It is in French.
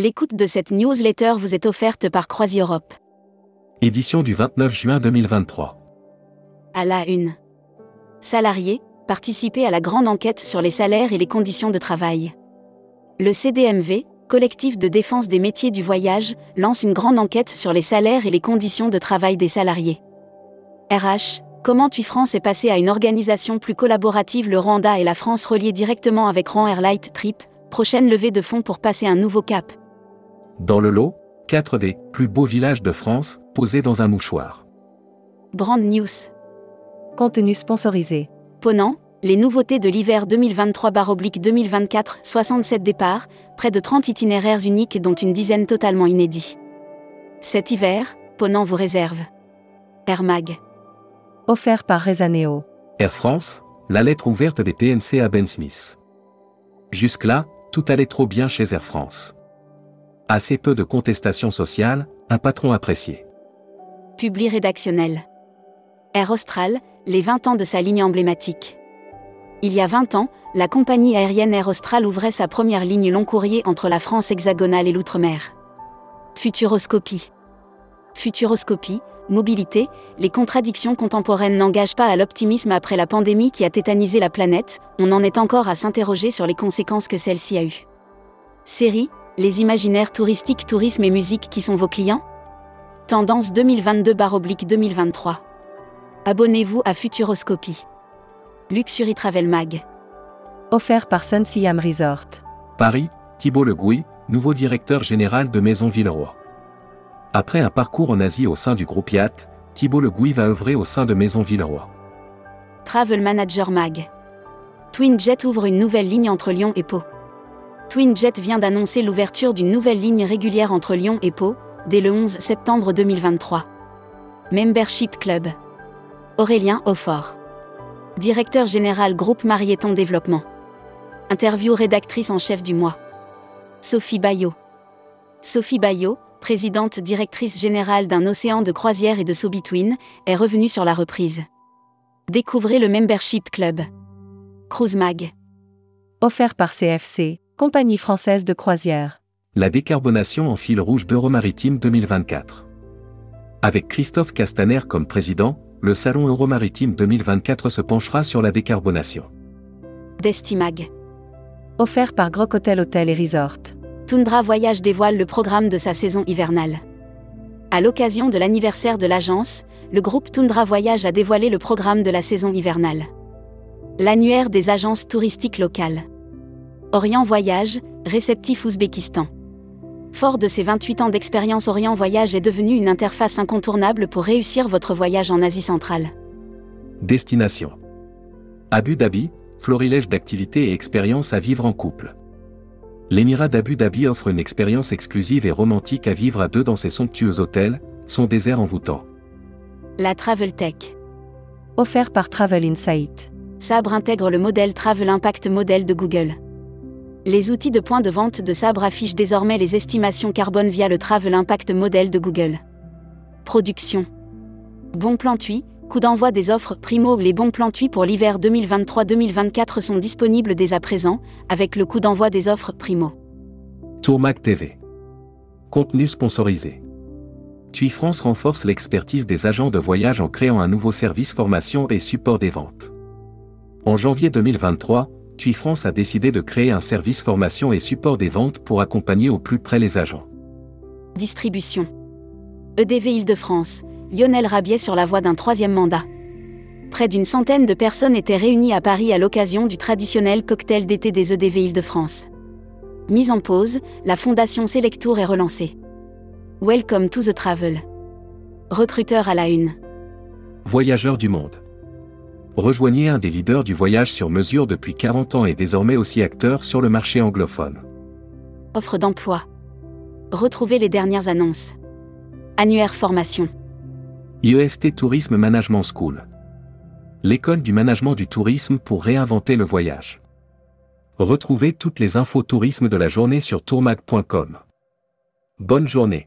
L'écoute de cette newsletter vous est offerte par CroisiEurope. Édition du 29 juin 2023. À la une. Salariés, participez à la grande enquête sur les salaires et les conditions de travail. Le CDMV, collectif de défense des métiers du voyage, lance une grande enquête sur les salaires et les conditions de travail des salariés. RH, comment TUI France est passé à une organisation plus collaborative Le Rwanda et la France reliés directement avec Rand Airlight Trip, prochaine levée de fonds pour passer un nouveau cap. Dans le lot, 4 des plus beaux villages de France, posés dans un mouchoir. Brand News. Contenu sponsorisé. Ponant, les nouveautés de l'hiver 2023-2024, 67 départs, près de 30 itinéraires uniques dont une dizaine totalement inédits. Cet hiver, Ponant vous réserve. Air Mag. Offert par Rezaneo. Air France, la lettre ouverte des PNC à Ben Smith. Jusque-là, tout allait trop bien chez Air France. Assez peu de contestation sociale, un patron apprécié. Publi rédactionnel. Air Austral, les 20 ans de sa ligne emblématique. Il y a 20 ans, la compagnie aérienne Air Austral ouvrait sa première ligne long courrier entre la France hexagonale et l'outre-mer. Futuroscopie. Futuroscopie, mobilité, les contradictions contemporaines n'engagent pas à l'optimisme après la pandémie qui a tétanisé la planète, on en est encore à s'interroger sur les conséquences que celle-ci a eues. Série, les imaginaires touristiques, tourisme et musique qui sont vos clients? Tendance 2022-2023. Abonnez-vous à Futuroscopie. Luxury Travel Mag. Offert par Sun Siam Resort. Paris, Thibault Le Gouy, nouveau directeur général de Maison Villeroy. Après un parcours en Asie au sein du groupe IAT, Thibault Le Gouy va œuvrer au sein de Maison Villeroy. Travel Manager Mag. TwinJet ouvre une nouvelle ligne entre Lyon et Pau. TwinJet vient d'annoncer l'ouverture d'une nouvelle ligne régulière entre Lyon et Pau, dès le 11 septembre 2023. Membership Club. Aurélien Aufort. Directeur général groupe Marieton Développement. Interview rédactrice en chef du mois. Sophie Bayot. Sophie Bayot, présidente directrice générale d'un océan de croisière et de Sobitwin, est revenue sur la reprise. Découvrez le Membership Club. Cruise Mag. Offert par CFC, compagnie française de croisière. La décarbonation en fil rouge d'Euromaritime 2024. Avec Christophe Castaner comme président, le Salon Euromaritime 2024 se penchera sur la décarbonation. Destimag. Offert par Groc Hotel Hotel et Resort. Tundra Voyage dévoile le programme de sa saison hivernale. À l'occasion de l'anniversaire de l'agence, le groupe Tundra Voyage a dévoilé le programme de la saison hivernale. L'annuaire des agences touristiques locales. Orient Voyage, réceptif Ouzbékistan. Fort de ses 28 ans d'expérience, Orient Voyage est devenu une interface incontournable pour réussir votre voyage en Asie centrale. Destination. Abu Dhabi, florilège d'activités et expériences à vivre en couple. L'émirat d'Abu Dhabi offre une expérience exclusive et romantique à vivre à deux dans ses somptueux hôtels, son désert envoûtant. La Travel Tech. Offert par Travel Insight. Sabre intègre le modèle Travel Impact Model de Google. Les outils de point de vente de Sabre affichent désormais les estimations carbone via le Travel Impact Model de Google. Production. Bon plan TUI, coup d'envoi des offres Primo. Les bons plans TUI pour l'hiver 2023-2024 sont disponibles dès à présent, avec le coup d'envoi des offres Primo. Tourmac TV. Contenu sponsorisé. TUI France renforce l'expertise des agents de voyage en créant un nouveau service formation et support des ventes. En janvier 2023, TUI France a décidé de créer un service formation et support des ventes pour accompagner au plus près les agents. Distribution. EDV Île-de-France, Lionel Rabiet sur la voie d'un troisième mandat. Près d'une centaine de personnes étaient réunies à Paris à l'occasion du traditionnel cocktail d'été des EDV Île-de-France. Mise en pause, la fondation Selectour est relancée. Welcome to the travel. Recruteur à la une. Voyageurs du monde. Rejoignez un des leaders du voyage sur mesure depuis 40 ans et désormais aussi acteur sur le marché anglophone. Offre d'emploi. Retrouvez les dernières annonces. Annuaire formation. IEFT Tourisme Management School. L'école du management du tourisme pour réinventer le voyage. Retrouvez toutes les infos tourisme de la journée sur tourmag.com. Bonne journée.